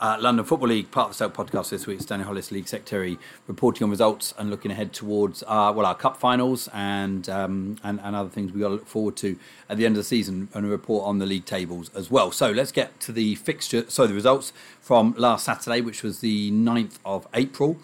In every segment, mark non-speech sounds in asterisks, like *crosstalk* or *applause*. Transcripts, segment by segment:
uh, London Football League, part of the Stoke podcast this week. Daniel Hollis, League Secretary, reporting on results and looking ahead towards uh, well our cup finals and, um, and and other things we got to look forward to at the end of the season and a report on the league tables as well. So let's get to the fixture. So the results from last Saturday, which was the 9th of April.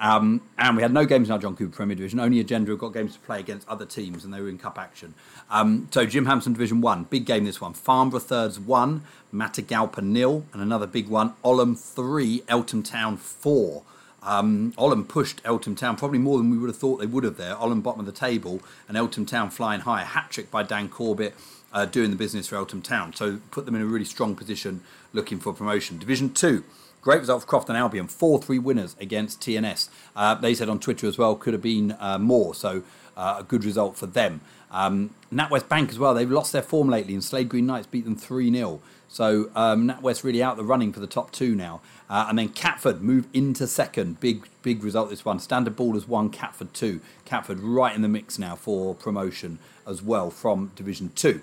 Um, and we had no games in our John Cooper Premier Division. Only Agenda got games to play against other teams, and they were in cup action. Um, so Jim Hampson Division One, big game this one. Farnborough Thirds one, Matagalpa nil, and another big one. Oldham three, Eltham Town four. Um, Oldham pushed Eltham Town probably more than we would have thought they would have there. Oldham bottom of the table, and Eltham Town flying high. Hat trick by Dan Corbett. Uh, doing the business for Eltham Town, so put them in a really strong position looking for promotion. Division 2, Great result for Crofton Albion, 4 3 winners against TNS. Uh, they said on Twitter as well, could have been uh, more, so uh, a good result for them. Um, NatWest Bank as well, they've lost their form lately, and Slade Green Knights beat them 3 0. So um, NatWest really out the running for the top two now. Uh, and then Catford move into second. Big, big result this one. Standard Ballers one, Catford two. Catford right in the mix now for promotion as well from Division two.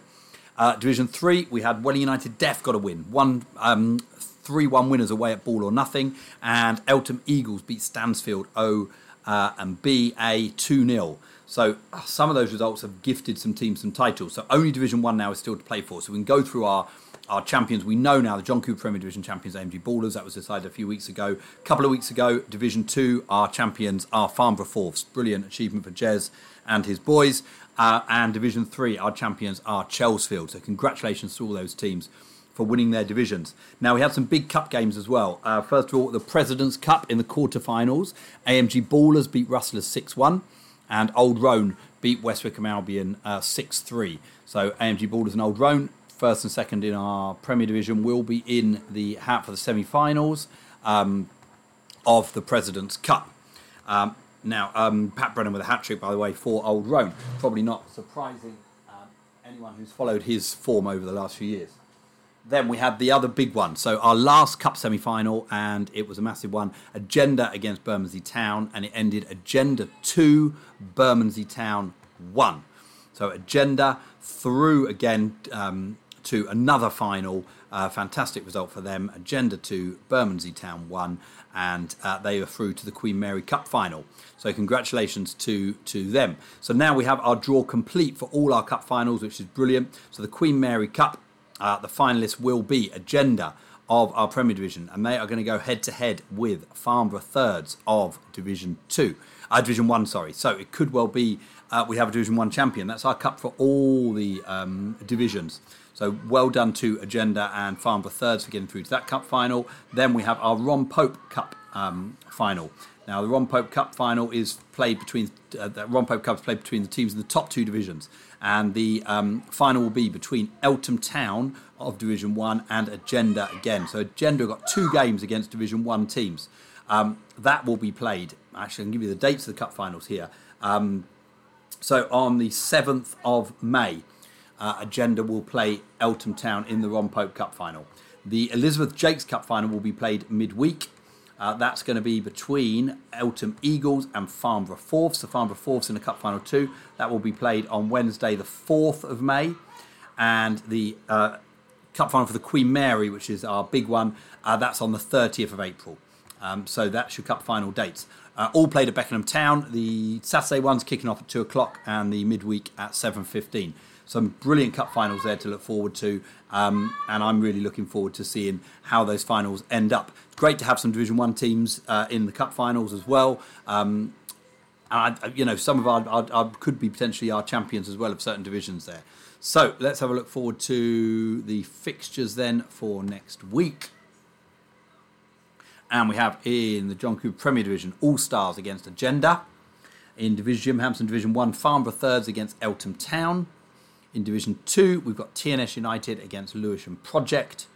Uh, Division three, we had Welling United Def got a win. One um, 3 1 winners away at Ball or Nothing. And Eltham Eagles beat Stansfeld O uh, and B A 2 0. So uh, some of those results have gifted some teams some titles. So only Division 1 now is still to play for. So we can go through our our champions. We know now the John Cooper Premier Division champions AMG Ballers. That was decided a few weeks ago. A couple of weeks ago, Division 2, our champions are Farnborough Fourths. Brilliant achievement for Jez and his boys. Uh, and Division 3, our champions are Chelsfield. So congratulations to all those teams for winning their divisions. Now, we had some big cup games as well. Uh, first of all, the President's Cup in the quarterfinals. AMG Ballers beat Rustlers 6 1, and Old Roan beat West Wickham Albion uh, 6 uh, 3. So, AMG Ballers and Old Roan, first and second in our Premier Division, will be in the hat for the semi finals um, of the President's Cup. Um, now, um, Pat Brennan with a hat trick, by the way, for Old Roan. Probably not surprising um, anyone who's followed his form over the last few years then we had the other big one. So our last cup semi-final, and it was a massive one. Agenda against Bermondsey Town, and it ended Agenda two, Bermondsey Town one. So Agenda through again um, to another final. Uh, fantastic result for them. Agenda two, Bermondsey Town one, and uh, they are through to the Queen Mary Cup final. So congratulations to to them. So now we have our draw complete for all our cup finals, which is brilliant. So the Queen Mary Cup uh, the finalists will be Agenda of our Premier Division, and they are going to go head to head with Farnborough Thirds of Division Two, uh, Division One. Sorry, so it could well be uh, we have a Division One champion. That's our cup for all the um, divisions. So well done to Agenda and Farnborough Thirds for getting through to that cup final. Then we have our Ron Pope Cup um, final. Now the Ron Pope Cup final is played between uh, the Ron Pope Cup is played between the teams in the top two divisions and the um, final will be between Eltham Town of Division 1 and Agenda again. So Agenda got two games against Division 1 teams. Um, that will be played. Actually, I can give you the dates of the cup finals here. Um, so on the 7th of May, uh, Agenda will play Eltham Town in the Ron Pope Cup final. The Elizabeth Jakes Cup final will be played midweek uh, that's going to be between Eltham Eagles and Farnborough Fourths. The Farnborough Fourths in the Cup Final 2. That will be played on Wednesday, the 4th of May. And the uh, Cup Final for the Queen Mary, which is our big one, uh, that's on the 30th of April. Um, so that's your Cup Final dates. Uh, all played at Beckenham Town. The Saturday one's kicking off at 2 o'clock and the midweek at 7.15 some brilliant cup finals there to look forward to, um, and I'm really looking forward to seeing how those finals end up. Great to have some Division One teams uh, in the cup finals as well. Um, and I, you know, some of our, our, our, could be potentially our champions as well of certain divisions there. So let's have a look forward to the fixtures then for next week. And we have in the John Cooper Premier Division All Stars against Agenda. In Division Jim Hampson Division 1, Farnborough Thirds against Eltham Town. In Division 2, we've got TNS United against Lewisham Project.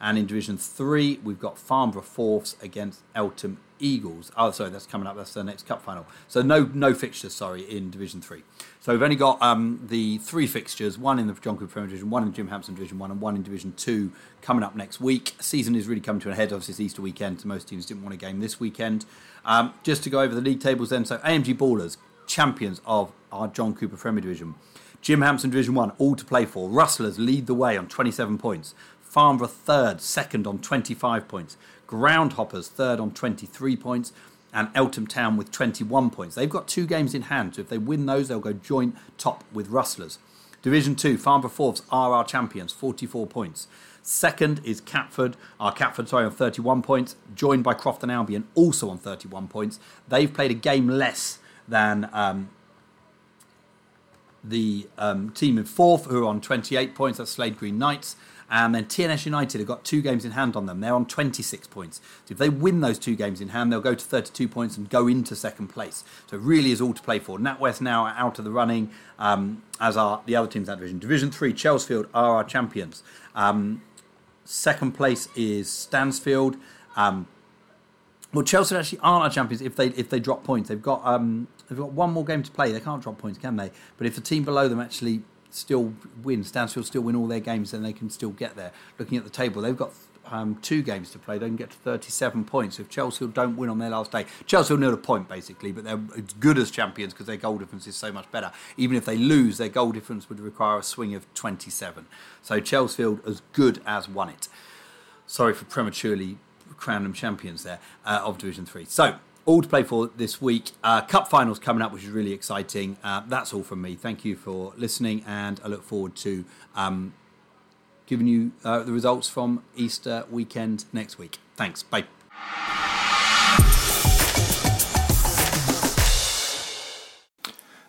And in Division 3, we've got Farnborough Fourths against Eltham Eagles. Oh, sorry, that's coming up. That's the next cup final. So no no fixtures, sorry, in Division 3. So we've only got um, the three fixtures, one in the John Cooper Premier Division, one in Jim Hampson Division 1, and one in Division 2 coming up next week. Season is really coming to an head. Obviously, it's Easter weekend, so most teams didn't want a game this weekend. Um, just to go over the league tables then, so AMG Ballers, champions of our John Cooper Premier Division. Jim Hampson Division 1, all to play for. Rustlers lead the way on 27 points. Farnborough third, second on 25 points. Groundhoppers third on 23 points. And Eltham Town with 21 points. They've got two games in hand, so if they win those, they'll go joint top with Rustlers. Division 2, Farnborough Fourths are our champions, 44 points. Second is Catford, our Catford, sorry, on 31 points, joined by Crofton Albion, also on 31 points. They've played a game less than um, the um, team in fourth, who are on 28 points. That's Slade Green Knights. And then TNS United have got two games in hand on them. They're on 26 points. So if they win those two games in hand, they'll go to 32 points and go into second place. So it really is all to play for. NatWest now out of the running, um, as are the other teams in that division. Division 3, Chelsfield are our champions. Um, second place is Stansfeld. Um, well, Chelsea actually aren't our champions if they if they drop points. They've got um, they've got one more game to play. They can't drop points, can they? But if the team below them actually still win, Stansfeld still win all their games, then they can still get there. Looking at the table, they've got um, two games to play. They can get to 37 points. If Chelsea don't win on their last day, Chelsea will need a point basically, but they're as good as champions because their goal difference is so much better. Even if they lose, their goal difference would require a swing of 27. So Chelsea as good as won it. Sorry for prematurely crowning them champions there uh, of Division 3. So, all to play for this week. Uh, Cup finals coming up, which is really exciting. Uh, that's all from me. Thank you for listening, and I look forward to um, giving you uh, the results from Easter weekend next week. Thanks. Bye.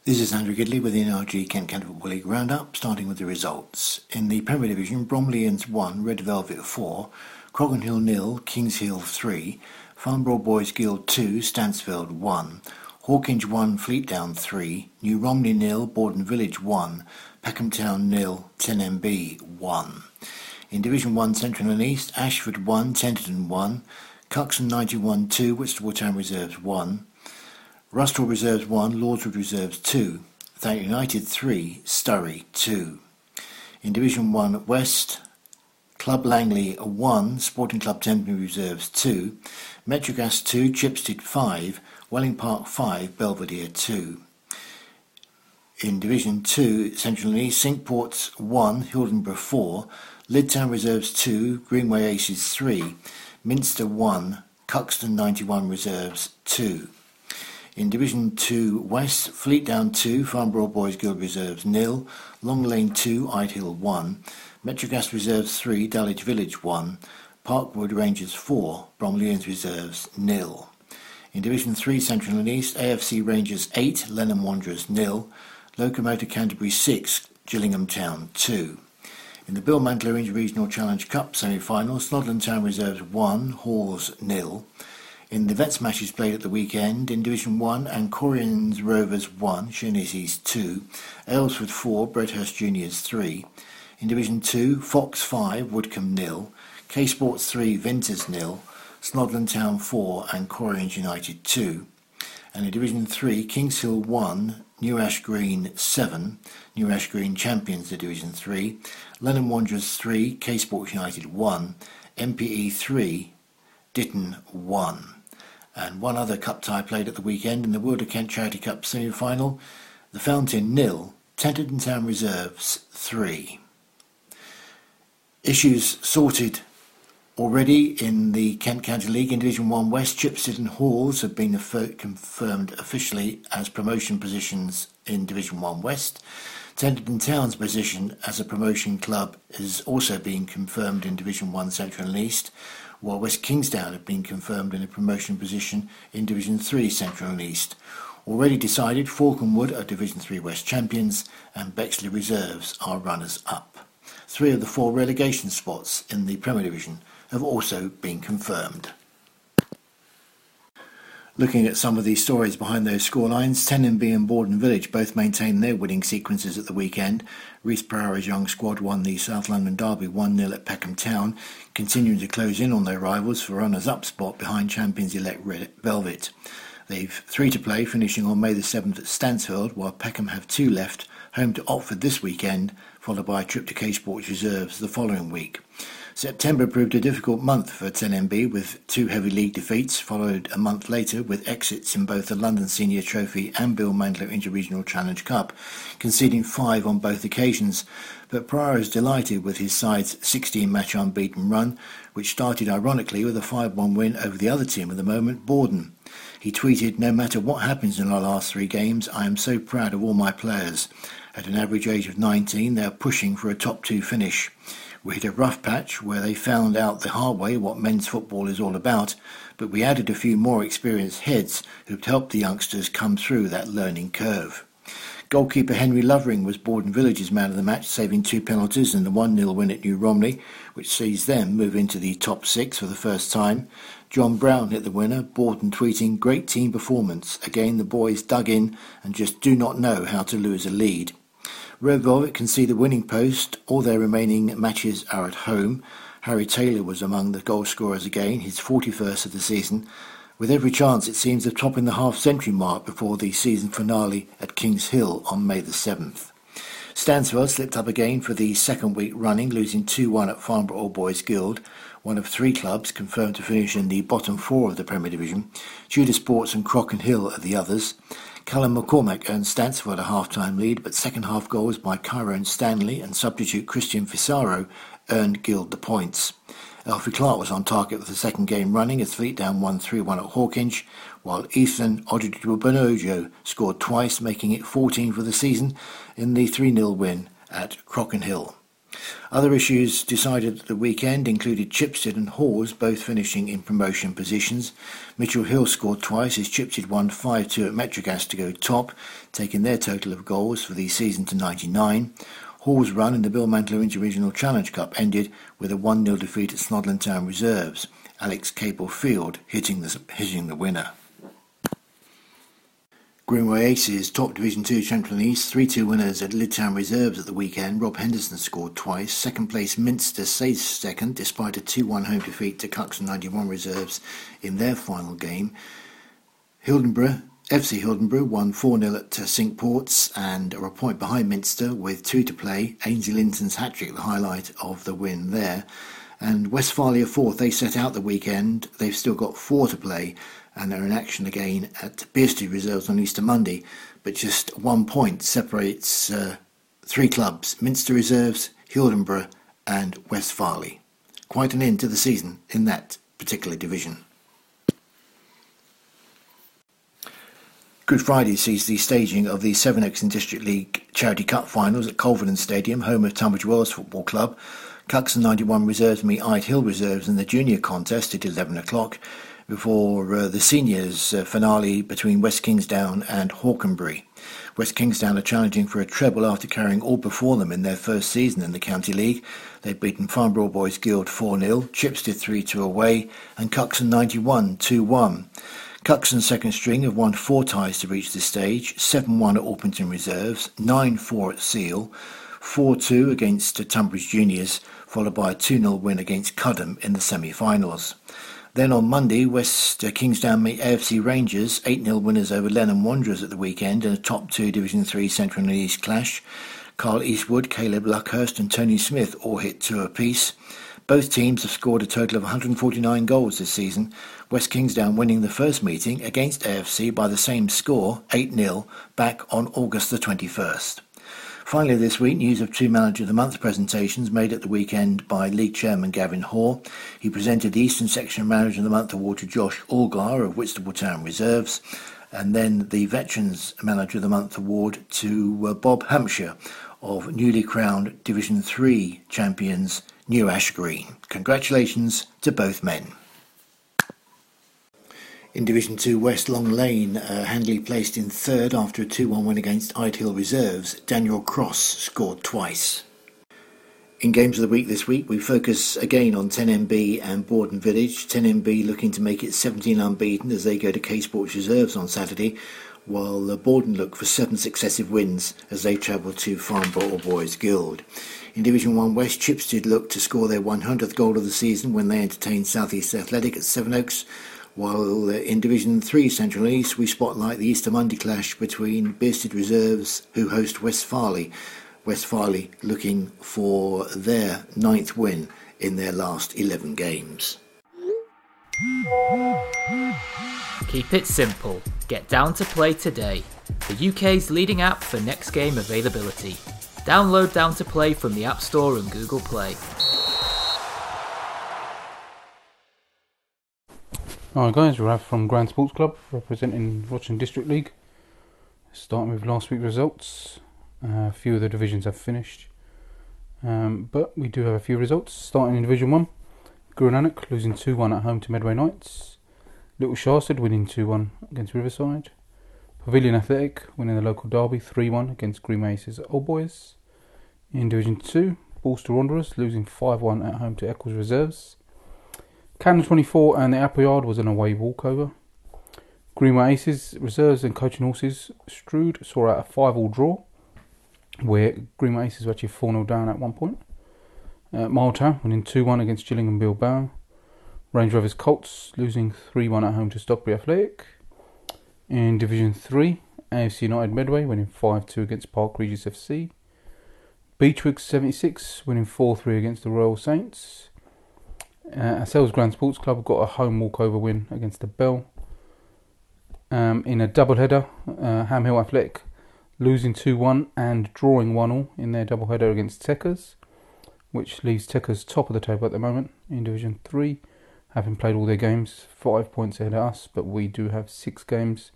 This is Andrew Gidley with the NRG Kent Football League Roundup, starting with the results. In the Premier Division, Bromleyans 1, Red Velvet 4, Croggan nil, Kings Hill 3, Farnborough Boys Guild 2, Stansfeld 1, Hawkinge 1, Fleetdown 3, New Romney nil, Borden Village 1, Peckham Town nil, 10MB 1. In Division 1 Central and East, Ashford 1, Tenterden 1, Cuxton 91 2, Whitstable Town Reserves 1, Rusthall Reserves 1, Lordswood Reserves 2, Thanet United 3, Sturry 2. In Division 1 West, Club Langley 1, Sporting Club Tenby Reserves 2, Metrogas 2, Chipstead 5, Welling Park 5, Belvedere 2. In Division 2, Central and East, Ports 1, Hildenborough 4, Lydd Town Reserves 2, Greenway Aces 3, Minster 1, Cuxton 91 Reserves 2. In Division 2 West, Fleetdown 2, Farnborough Boys Guild Reserves nil, Long Lane 2, Idehill 1, Metrogas Reserves 3, Dulwich Village 1, Parkwood Rangers 4, Bromleyans Reserves nil. In Division 3 Central and East, AFC Rangers 8, Lenham Wanderers nil, Locomotive Canterbury 6, Gillingham Town 2. In the Bill Manklow Regional Challenge Cup semi-final, Snodland Town Reserves 1, Halls nil. In the Vets matches played at the weekend, in Division 1, Ancorians Rovers 1, Sheerness East 2, Aylesford 4, Bredhurst Juniors 3. In Division 2, Fox 5, Woodcombe nil, K Sports 3, Vinters nil, Snodland Town 4 and Corians United 2. And in Division 3, Kings Hill 1, New Ash Green 7, New Ash Green champions the Division 3, Lenham Wanderers 3, K Sports United 1, MPE 3, Ditton 1. And one other cup tie played at the weekend in the Weald of Kent Charity Cup semi final, the Fountain nil, Tenterden Town Reserves 3. Issues sorted already in the Kent County League in Division 1 West. Chipstead and Halls have been confirmed officially as promotion positions in Division 1 West. Tenterden Town's position as a promotion club is also being confirmed in Division 1 Central and East, while West Kingsdown have been confirmed in a promotion position in Division 3 Central and East. Already decided, Falconwood are Division 3 West champions and Bexley Reserves are runners up. Three of the four relegation spots in the Premier Division have also been confirmed. Looking at some of the stories behind those scorelines, Tenenby and Borden Village both maintained their winning sequences at the weekend. Reece Priora's young squad won the South London Derby 1-0 at Peckham Town, continuing to close in on their rivals for runners-up spot behind champions-elect Red Velvet. They've three to play, finishing on May the 7th at Stansfeld, while Peckham have two left, home to Otford this weekend, followed by a trip to K Sports Reserves the following week. September proved a difficult month for 10MB with two heavy league defeats, followed a month later with exits in both the London Senior Trophy and Bill Manklow Interregional Challenge Cup, conceding five on both occasions. But Prior is delighted with his side's 16 match unbeaten run, which started ironically with a 5 1 win over the other team at the moment, Borden. He tweeted, No matter what happens in our last three games, I am so proud of all my players. At an average age of 19, they are pushing for a top two finish. We hit a rough patch where they found out the hard way what men's football is all about, but we added a few more experienced heads who'd help the youngsters come through that learning curve. Goalkeeper Henry Lovering was Borden Village's man of the match, saving two penalties and the 1 0 win at New Romney, which sees them move into the top six for the first time. John Brown hit the winner, Borden tweeting, Great team performance. Again, the boys dug in and just do not know how to lose a lead. Velvet can see the winning post. All their remaining matches are at home. Harry Taylor was among the goal scorers again, his 41st of the season, with every chance it seems of topping the half-century mark before the season finale at Kings Hill on May the 7th. Stansfeld slipped up again for the second week running, losing 2-1 at Farnborough Old Boys Guild, one of three clubs confirmed to finish in the bottom four of the Premier Division. Tudor Sports and Crockenhill are the others. Callum McCormack earned Stansfeld a half-time lead, but second-half goals by Kyrone Stanley and substitute Christian Fisaro earned Guild the points. Alfie Clark was on target with the second game running as Fleetdown won 3-1 at Hawkinge, while Ethan Odubonojo scored twice, making it 14 for the season in the 3-0 win at Crockenhill. Other issues decided at the weekend included Chipstead and Halls both finishing in promotion positions. Mitchell Hill scored twice as Chipstead won 5-2 at Metrogas to go top, taking their total of goals for the season to 99. Hall's run in the Bill Manklow Interregional Challenge Cup ended with a 1-0 defeat at Snodland Town Reserves, Alex Capel Field hitting the, hitting the winner. Greenway Aces, top Division 2 Central and East, 3-2 winners at Lydd Town Reserves at the weekend. Rob Henderson scored twice. Second place Minster stays second despite a 2-1 home defeat to Cuxton 91 Reserves in their final game. Hildenborough, FC Hildenborough won 4-0 at uh, Cinque Ports and are a point behind Minster with two to play. Ainsley Linton's hat-trick the highlight of the win there. And West Farleigh fourth, they set out the weekend. They've still got four to play and they're in action again at Bearsted Reserves on Easter Monday. But just one point separates uh, three clubs Minster Reserves, Hildenborough, and West Farleigh. Quite an end to the season in that particular division. Good Friday sees the staging of the Sevenoaks and District League Charity Cup finals at Culverden Stadium, home of Tunbridge Wells Football Club. Cuxton 91 Reserves meet Ide Hill Reserves in the junior contest at 11 o'clock, before uh, the seniors uh, finale between West Kingsdown and Hawkenbury. West Kingsdown are challenging for a treble after carrying all before them in their first season in the County League. They've beaten Farnborough Boys Guild 4-0, Chipstead 3-2 away, and Cuxton 91 2-1. Cuxton's second string have won four ties to reach this stage, 7-1 at Orpington Reserves, 9-4 at Seal, 4-2 against Tunbridge Juniors, followed by a 2-0 win against Cudham in the semi-finals. Then on Monday, West uh, Kingsdown meet AFC Rangers, 8 0 winners over Lenham Wanderers at the weekend in a top two Division 3 Central and East clash. Carl Eastwood, Caleb Luckhurst, and Tony Smith all hit two apiece. Both teams have scored a total of 149 goals this season, West Kingsdown winning the first meeting against AFC by the same score, 8 0, back on August the 21st. Finally, this week, news of two Manager of the Month presentations made at the weekend by League Chairman Gavin Hoare. He presented the Eastern Section Manager of the Month award to Josh Allgar of Whitstable Town Reserves, and then the Veterans Manager of the Month award to uh, Bob Hampshire of newly crowned Division 3 champions New Ash Green. Congratulations to both men. In Division 2 West Long Lane, uh, Handley placed in third after a 2-1 win against Ide Hill Reserves. Daniel Cross scored twice. In Games of the Week this week, we focus again on 10MB and Borden Village. 10MB looking to make it 17 unbeaten as they go to K Sports Reserves on Saturday, while Borden look for seven successive wins as they travel to Farnborough Boys Guild. In Division 1 West, Chipstead look to score their 100th goal of the season when they entertain South East Athletic at Sevenoaks, while in Division 3 Central East, we spotlight the Easter Monday clash between Bearsted Reserves, who host West Farleigh. West Farleigh looking for their ninth win in their last 11 games. Keep it simple. Get down to play today. The UK's leading app for next game availability. Download Down to Play from the App Store and Google Play. Alright guys, we're from Grand Sports Club representing Rochester District League. Starting with last week's results. Uh, a few of the divisions have finished. Um, but we do have a few results. Starting in Division 1, Guru Nanak losing 2 1 at home to Medway Knights. Little Sharsted winning 2 1 against Riverside. Pavilion Athletic winning the local derby 3 1 against Green Aces Old Boys. In Division 2, Borstal Wanderers losing 5 1 at home to Eccles Reserves. Cannon 24 and the Apple Yard was an away walkover. Greenway Aces, Reserves and Coaching Horses, Strood saw out a 5 all draw where Greenway Aces were actually 4 0 down at one point. Uh, Miletown winning 2 1 against Gillingham Bilbao. Range Rovers Colts losing 3 1 at home to Stockbury Athletic. In Division 3, AFC United Medway winning 5 2 against Park Regis FC. Beechwigs 76 winning 4 3 against the Royal Saints. Uh, ourselves Grand Sports Club got a home walkover win against the Bell. Um, in a double header, uh, Ham Hill Athletic losing 2 1 and drawing 1 all in their double header against Techers, which leaves Techers top of the table at the moment in Division 3, having played all their games, 5 points ahead of us, but we do have 6 games.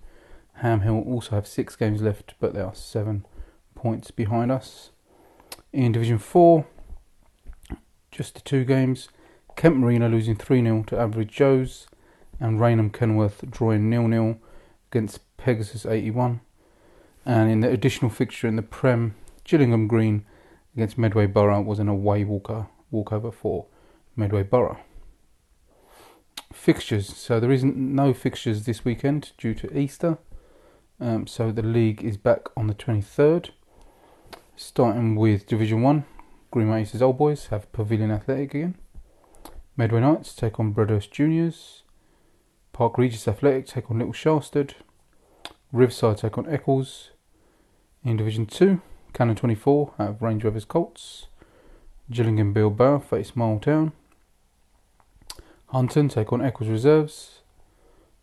Ham Hill also have 6 games left, but they are 7 points behind us. In Division 4, just the two games. Kent Marina losing 3 0 to Average Joe's, and Raynham Kenworth drawing 0 0 against Pegasus 81. And in the additional fixture in the Prem, Gillingham Green against Medway Borough was an away walker, walkover for Medway Borough. Fixtures. So there isn't no fixtures this weekend due to Easter. Um, so the league is back on the 23rd. Starting with Division 1, Green Aces Old Boys have Pavilion Athletic again. Medway Knights take on Brothers Juniors. Park Regis Athletic take on Little Sharsted. Riverside take on Eccles. In Division 2, Cannon 24 have Range Rovers Colts. Gillingham Bilbao face Miletown. Hunton take on Eccles Reserves.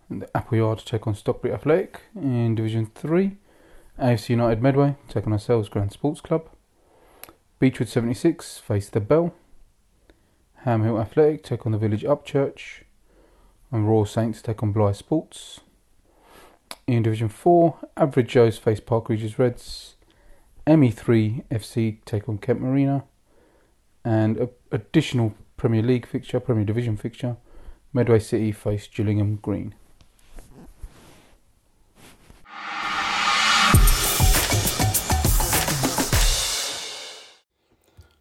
And the Appleyard take on Stockbridge Athletic. In Division 3, AFC United Medway take on ourselves Grand Sports Club. Beechwood 76 face the Bell. Ham Hill Athletic take on the Village Upchurch. And Royal Saints take on Blyth Sports. In Division 4, Average Joe's face Park Regis Reds. ME3 FC take on Kent Marina. And a additional Premier League fixture, Premier Division fixture, Medway City face Gillingham Green.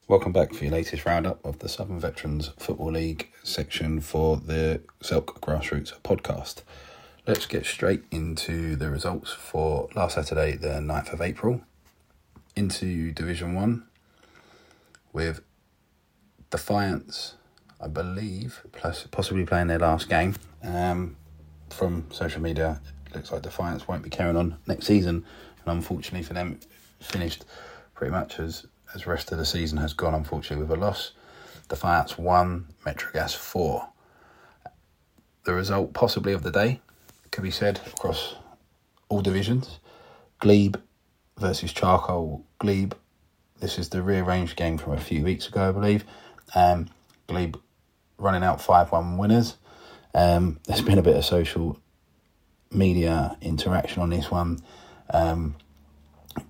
Welcome back for your latest roundup of the Southern Veterans Football League section for the Selk Grassroots podcast. Let's get straight into the results for last Saturday, the 9th of April. Into Division 1 with Defiance, I believe, plus possibly playing their last game. Um, from social media, it looks like Defiance won't be carrying on next season, and unfortunately for them, finished pretty much as as rest of the season has gone. Unfortunately, with a loss, Defiance one, Metrogas four. The result possibly of the day could be said across all divisions. Glebe versus Charcoal. Glebe, this is the rearranged game from a few weeks ago, I believe. Um, Glebe running out 5 1 winners. Um, there's been a bit of social media interaction on this one. Um,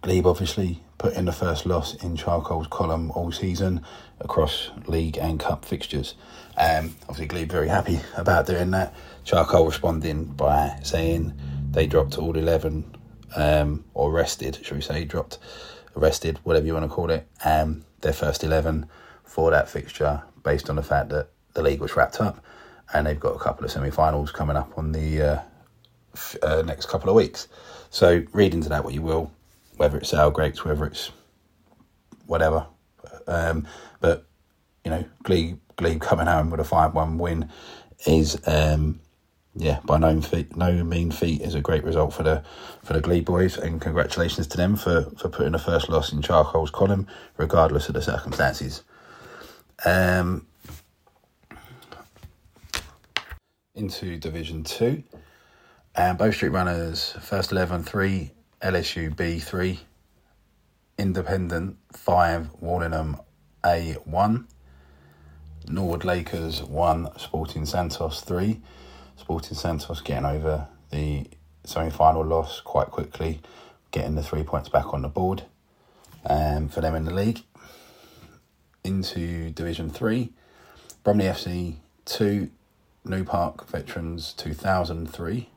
Glebe obviously put in the first loss in Charcoal's column all season across league and cup fixtures. Um, obviously, Glebe very happy about doing that. Charcoal responding by saying they dropped all 11, um, or rested, should we say, dropped, arrested, whatever you want to call it, um, their first 11 for that fixture based on the fact that the league was wrapped up and they've got a couple of semi-finals coming up on the uh, f- uh, next couple of weeks. So read into that what you will, whether it's Sale Greats, whether it's whatever. Um, but you know, Glebe, Glebe coming home with a five-one win is um, yeah, by no feat, no mean feat, is a great result for the for the Glebe boys, and congratulations to them for for putting the first loss in Charcoal's column, regardless of the circumstances. Um, into Division Two, and Bow Street Runners first 11 3, LSU B three, Independent five, Warlingham A one. Norwood Lakers one, Sporting Santos three. Sporting Santos getting over the semi final loss quite quickly, getting the three points back on the board um, for them in the league. Into Division 3, Bromley FC 2, New Park Veterans 2003,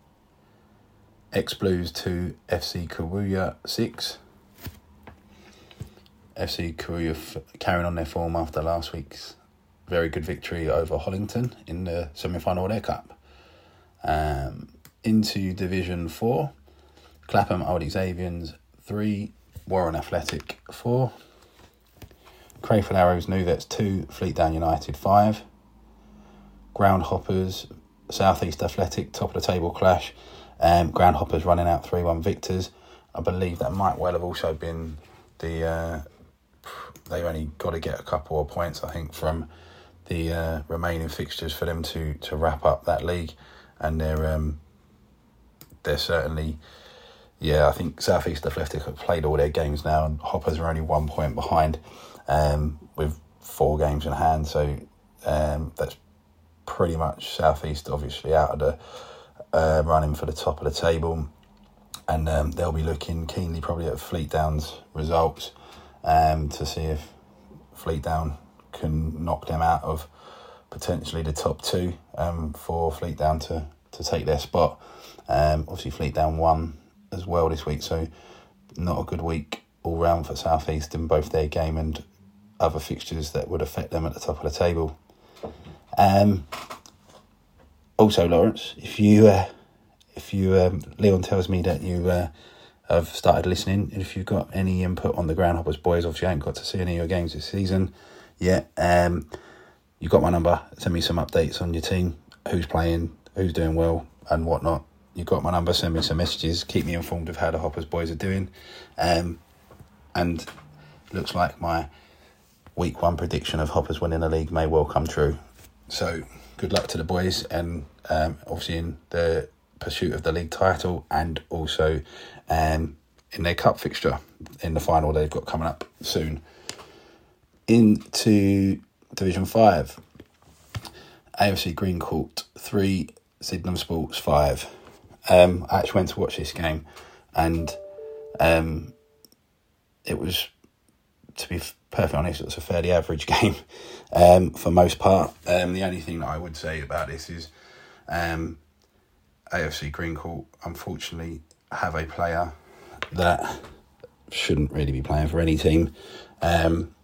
Ex Blues 2, FC Kawuya 6. FC Kawuya f- carrying on their form after last week's very good victory over Hollington in the semi final of their cup. Um, into Division 4, Clapham Old Xavians 3, Warren Athletic 4, Crayford Arrows New Vets 2, Fleet Down United 5, Groundhoppers Southeast Athletic top of the table clash. Um, Groundhoppers running out 3 1 victors. I believe that might well have also been the. Uh, they only got to get a couple of points, I think, from the uh, remaining fixtures for them to, to wrap up that league and they're um, they're certainly yeah. I think Southeast Athletic have played all their games now, and Hoppers are only one point behind um, with four games in hand. So um, that's pretty much Southeast obviously out of the uh, running for the top of the table, and um, they'll be looking keenly probably at Fleet Down's results um, to see if Fleet Down can knock them out of potentially the top two um, for Fleet Down to, to take their spot. Um, obviously, Fleet Down won as well this week, so not a good week all round for Southeast in both their game and other fixtures that would affect them at the top of the table. Um, also, Lawrence, if you uh, if you um, Leon tells me that you uh, have started listening, if you've got any input on the Groundhoppers boys, obviously I ain't got to see any of your games this season yet. Um, you've got my number. Send me some updates on your team, who's playing, who's doing well, and whatnot. You've got my number. Send me some messages. Keep me informed of how the Hoppers boys are doing. Um, and looks like my week one prediction of Hoppers winning the league may well come true. So good luck to the boys, and um, obviously in the pursuit of the league title, and also um, in their cup fixture in the final they've got coming up soon. Into Division 5. AFC Green Court 3, Sydenham Sports 5. Um, I actually went to watch this game and um, it was, to be perfectly honest, it was a fairly average *laughs* game um, for most part. Um, the only thing that I would say about this is um, AFC Green Court, unfortunately, have a player that shouldn't really be playing for any team. Um,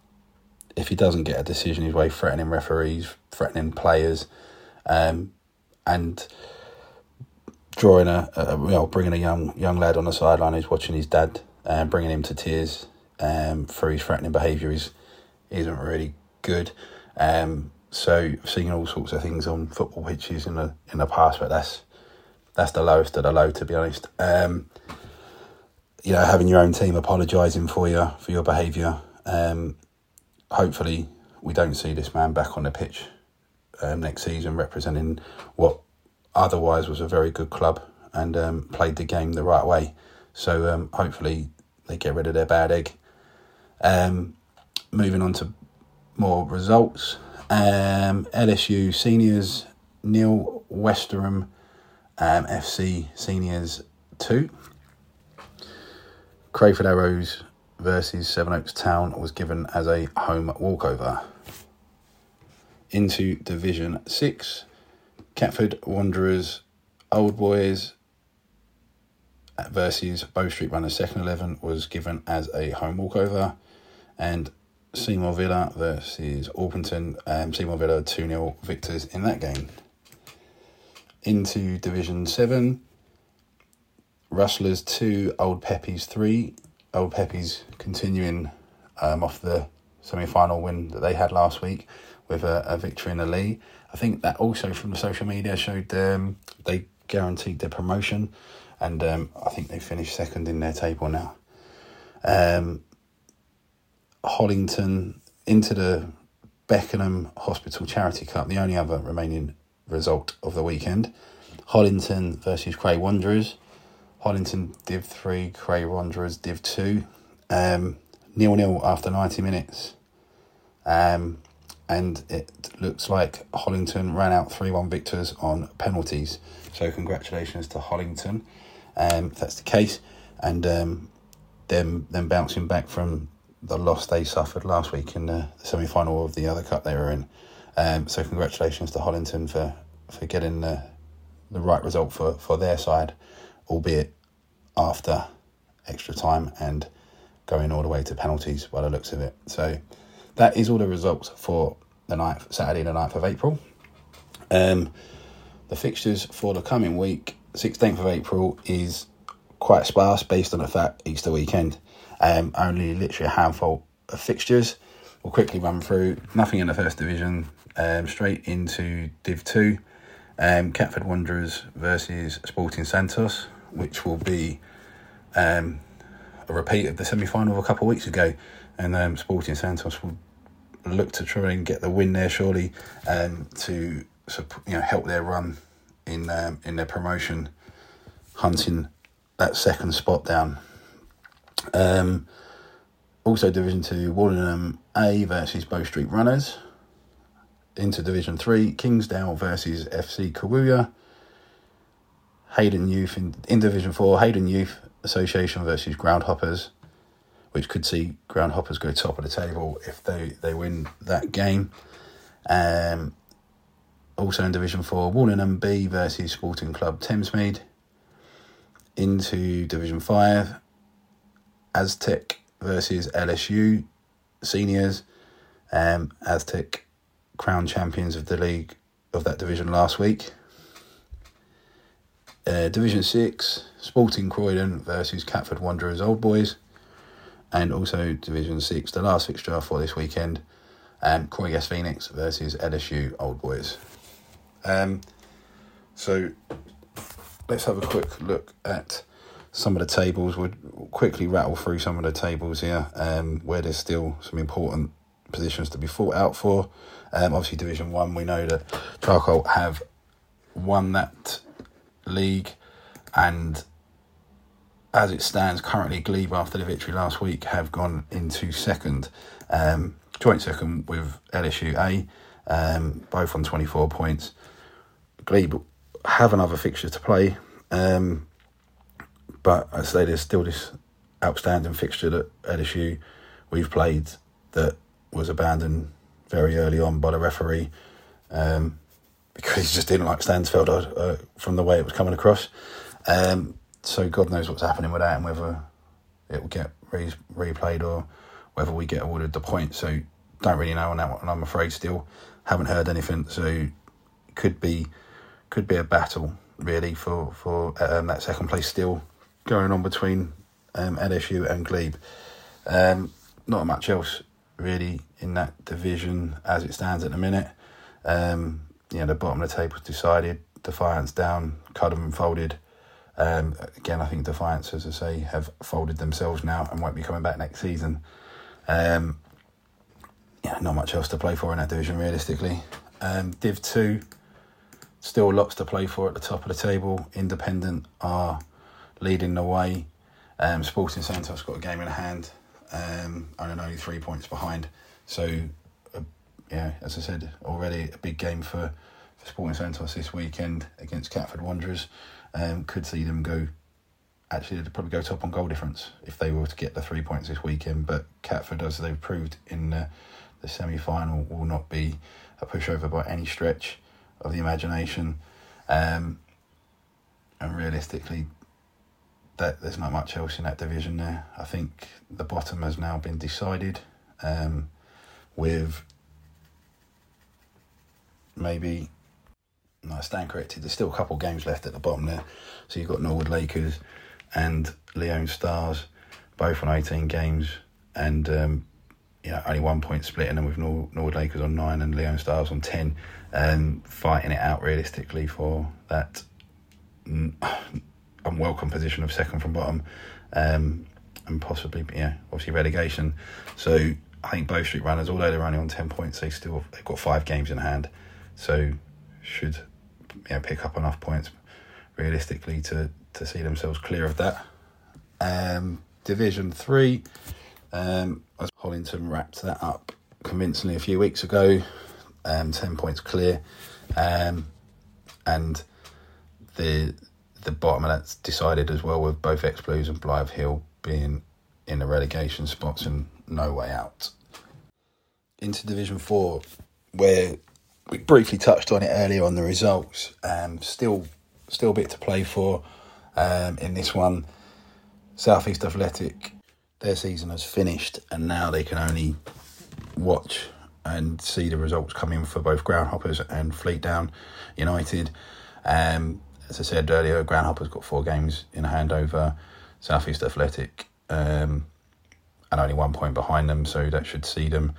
if he doesn't get a decision his way, threatening referees, threatening players, um, and drawing a, a, you know bringing a young young lad on the sideline who's watching his dad and um, bringing him to tears um, for his threatening behaviour is isn't really good. Um, so seeing all sorts of things on football pitches in the in the past, but that's that's the lowest of the low, to be honest. Um, you know, having your own team apologising for you for your behaviour. Um, hopefully, we don't see this man back on the pitch um, next season representing what otherwise was a very good club and um, played the game the right way. So um, hopefully they get rid of their bad egg. Um, moving on to more results. Um, LSU seniors nil Westerham um, FC seniors two. Crayford Arrows versus Seven Oaks Town was given as a home walkover. Into Division 6, Catford Wanderers Old Boys versus Bow Street Runners Second 11 was given as a home walkover. And Seymour Villa versus Orpington. Um, Seymour Villa 2 0 victors in that game. Into Division 7. Rustlers 2, Old Peppies 3. Old Peppies continuing um, off the semi final win that they had last week with a, a, victory in the league. I think that also from the social media showed um, they guaranteed their promotion, and um, I think they finished second in their table now. Um, Hollington into the Beckenham Hospital Charity Cup, the only other remaining result of the weekend. Hollington versus Cray Wanderers. Hollington Div 3, Cray Wanderers Div 2. Um, nil nil after 90 minutes. Um, and it looks like Hollington ran out 3 1 victors on penalties. So, congratulations to Hollington um, if that's the case. And um, them, them bouncing back from the loss they suffered last week in the, semi final of the other cup they were in. Um, so, congratulations to Hollington for, for getting the, the right result for, for their side, albeit after extra time and going all the way to penalties by the looks of it. So that is all the results for the 9th, Saturday, the 9th of April. Um, the fixtures for the coming week, 16th of April, is quite sparse based on the fact Easter weekend. Um, only literally a handful of fixtures. We'll quickly run through nothing in the first division, um, straight into Div 2. Um, Catford Wanderers versus Sporting Santos, which will be um, a repeat of the semi final a couple of weeks ago. And um, Sporting Santos will look to try and get the win there, surely, um, to you know help their run in um, in their promotion, hunting that second spot down. Um, also, Division Two, Warlingham A versus Bow Street Runners. Into Division Three, Kingsdale versus FC Kawuya. Hayden Youth in, in Division Four, Hayden Youth Association versus Groundhoppers, which could see Groundhoppers go top of the table if they, they win that game. Um, also in Division 4, Warlingham B versus Sporting Club Thamesmead. Into Division 5, Aztec versus LSU seniors. Um, Aztec crown champions of the league of that division last week. Uh, division 6, Sporting Croydon versus Catford Wanderers Old Boys. And also Division 6, the last fixture for this weekend, um, Croydon Phoenix versus LSU Old Boys. Um, so let's have a quick look at some of the tables. We'll quickly rattle through some of the tables here um, where there's still some important positions to be fought out for. Um, obviously, Division 1, we know that Charcoal have won that league and as it stands currently, Glebe, after the victory last week, have gone into second, um, joint second with LSU A, um, both on 24 points. Glebe have another fixture to play, um, but I say there's still this outstanding fixture that LSU we've played that was abandoned very early on by the referee um, because he just didn't like Stansfeld uh, uh, from the way it was coming across. Um, so God knows what's happening with that and whether it will get re- replayed or whether we get awarded the point. So don't really know on that one. I'm afraid still haven't heard anything. So could be could be a battle really for for um, that second place still going on between um, LSU and Glebe. Um, not much else really in that division as it stands at the minute. Um, you know, the bottom of the table decided. Defiance down, Cudham folded. Um, again, I think Defiance, as I say, have folded themselves now and won't be coming back next season. Um, yeah, not much else to play for in that division, realistically. Um, Div 2, still lots to play for at the top of the table. Independent are leading the way. Um, Sporting Santos got a game in hand, um, and only three points behind. So, uh, yeah, as I said already, a big game for, for Sporting Santos this weekend against Catford Wanderers um, could see them go. Actually, they'd probably go top on goal difference if they were to get the three points this weekend. But Catford, as they've proved in the, the semi final, will not be a pushover by any stretch of the imagination. Um, and realistically, that there's not much else in that division there. I think the bottom has now been decided. Um, with maybe no, I stand corrected. There's still a couple games left at the bottom there. So you've got Norwood Lakers and Leon Stars, both on 18 games, and um, you know only one point split, and then with Nor- Norwood Lakers on nine and Leon Stars on 10, and fighting it out realistically for that unwelcome position of second from bottom, um, and possibly yeah, obviously relegation. So I think Bow Street Runners, although they're only on 10 points, they still they've got five games in hand, so should know, pick up enough points realistically to, to see themselves clear of that. Um, Division 3, um, as Hollington wrapped that up convincingly a few weeks ago, um, 10 points clear. Um, and the the bottom of that's decided as well with both Ex Blues and Blythe Hill being in the relegation spots and no way out. Into Division 4, where we briefly touched on it earlier on the results. Um, still, still a bit to play for um, in this one. Southeast Athletic, their season has finished, and now they can only watch and see the results come in for both Groundhoppers and Fleet Fleetdown United. Um, as I said earlier, Groundhoppers got four games in hand over Southeast Athletic, um, and only one point behind them, so that should see them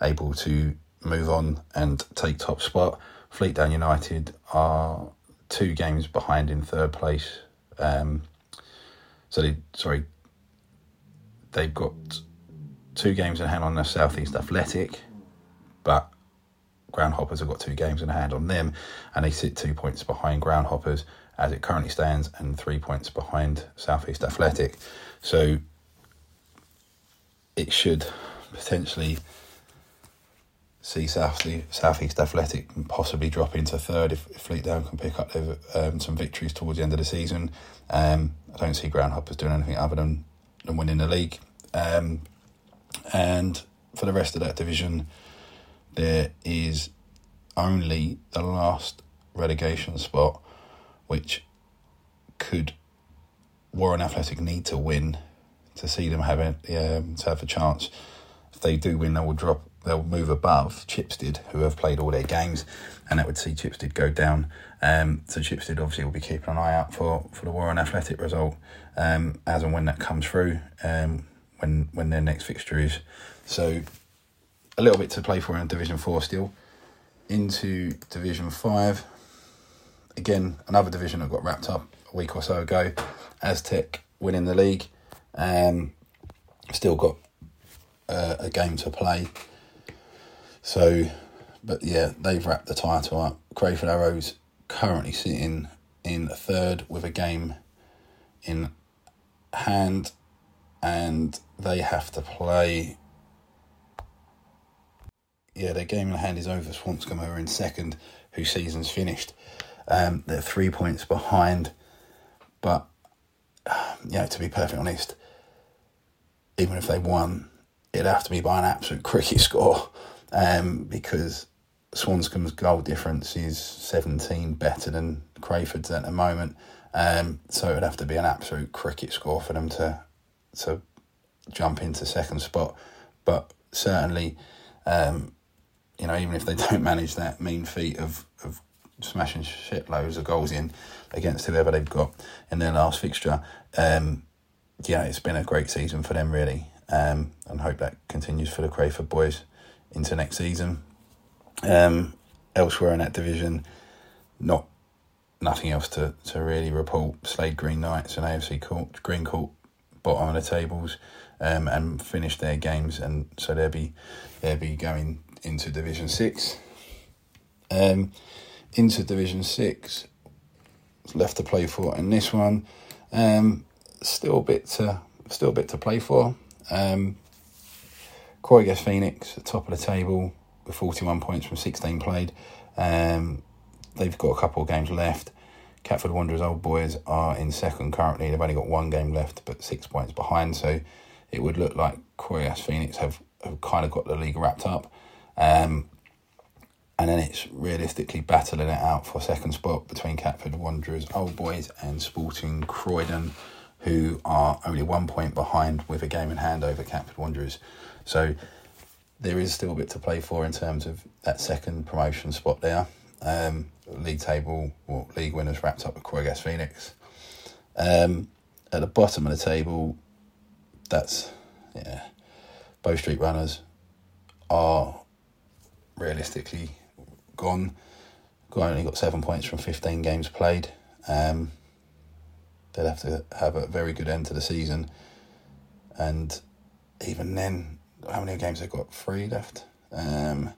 able to move on and take top spot. Fleet Fleetdown United are two games behind in third place. Um, so they sorry, they've got two games in hand on the Southeast Athletic, but Groundhoppers have got two games in hand on them, and they sit two points behind Groundhoppers as it currently stands, and three points behind Southeast Athletic. So it should potentially see South Southeast Athletic possibly drop into third if, if Fleetdown can pick up their, um, some victories towards the end of the season. Um, I don't see Groundhoppers doing anything other than, than winning the league. Um, and for the rest of that division, there is only the last relegation spot, which could Warren Athletic need to win to see them have a, um, to have a chance. If they do win, they will drop they'll move above Chipstead, who have played all their games, and that would see Chipstead go down. Um, so Chipstead obviously will be keeping an eye out for, for the Warren Athletic result um, as and when that comes through, um, when when their next fixture is. So a little bit to play for in Division Four still. Into Division Five, again another division that got wrapped up a week or so ago. Aztec winning the league, um, still got uh, a game to play. So, but yeah, they've wrapped the title up. Crayford Arrows currently sitting in third with a game in hand, and they have to play. Yeah, their game in hand is over. Swanscombe are in second, whose season's finished. Um, they're three points behind, but yeah, to be perfectly honest, even if they won, it'd have to be by an absolute cricket *laughs* score um, because Swanscombe's goal difference is 17 better than Crayford's at the moment. Um, so it would have to be an absolute cricket score for them to to jump into second spot. But certainly, um, you know, even if they *laughs* don't manage that mean feat of, of smashing shitloads of goals in against whoever they've got in their last fixture, um, yeah, it's been a great season for them, really. Um, and hope that continues for the Crayford boys into next season. Um, elsewhere in that division, not nothing else to, to really report. Slade Green Knights and AFC Court, Green Court bottom of the tables um, and finished their games, and so they'll be they'll be going into Division Six. Um, into Division Six, left to play for in this one. Um, still a bit to still a bit to play for. Um, Croydon Phoenix, at top of the table with 41 points from 16 played. Um, they've got a couple of games left. Catford Wanderers Old Boys are in second currently. They've only got one game left, but six points behind. So it would look like Croydon Phoenix have, have kind of got the league wrapped up. Um, and then it's realistically battling it out for second spot between Catford Wanderers Old Boys and Sporting Croydon, who are only one point behind with a game in hand over Catford Wanderers. So there is still a bit to play for in terms of that second promotion spot there. Um, league table, well, league winners wrapped up with Quirgas Phoenix. Um, at the bottom of the table, that's yeah, Bow Street Runners are realistically gone. Only got seven points from fifteen games played. Um, they'll have to have a very good end to the season, and even then, how many games they've got? Three left. Um,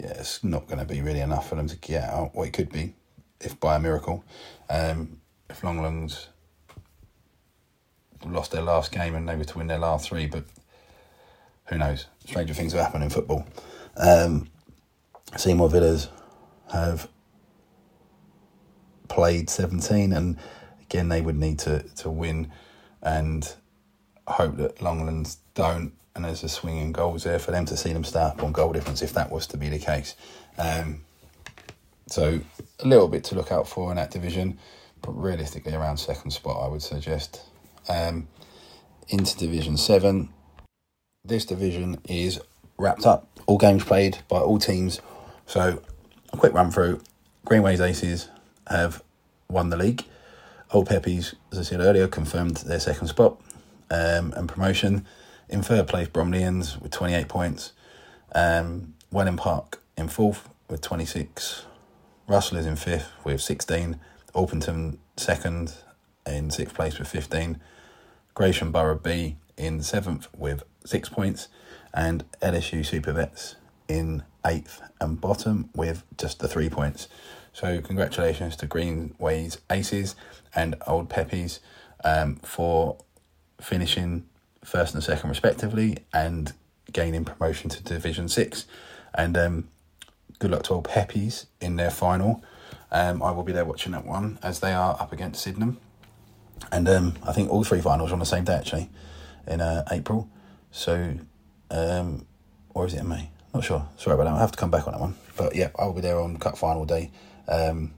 yeah, it's not going to be really enough for them to get out what it could be, if by a miracle. Um, if Longlands lost their last game and they were to win their last three, but who knows? Stranger things have happened in football. Um, Seymour Villas have played 17, and again, they would need to, to win and hope that Longlands don't. And there's a swing in goals there for them to see them start on goal difference if that was to be the case. Um, so a little bit to look out for in that division, but realistically around second spot, I would suggest. Um, into Division Seven, this division is wrapped up. All games played by all teams. So a quick run through. Greenways Aces have won the league. Old Peppies, as I said earlier, confirmed their second spot um, and promotion. In third place, Bromleyans with 28 points. Um, Welling Park in fourth with 26. Russell is in fifth with 16. Orpington second in sixth place with 15. Gratian Borough B in seventh with six points. And LSU Super Vets in eighth and bottom with just the three points. So congratulations to Greenways Aces and Old Peppies um, for finishing first and second respectively and gaining promotion to Division Six. And um, good luck to Old Peppies in their final. Um, I will be there watching that one as they are up against Sydenham. And um, I think all three finals are on the same day actually in uh, April. So, um, or is it in May? Not sure. Sorry about that. I'll have to come back on that one. But yeah, I will be there on cup final day. Um,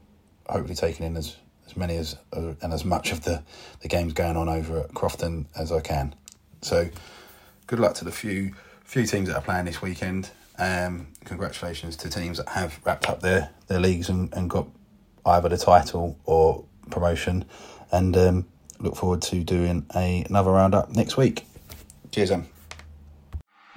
hopefully taking in as, as many as uh, and as much of the, the games going on over at Crofton as I can. So good luck to the few few teams that are playing this weekend. Um, congratulations to teams that have wrapped up their, their leagues and, and got either the title or promotion. And um, look forward to doing a, another roundup next week. Cheers, Em.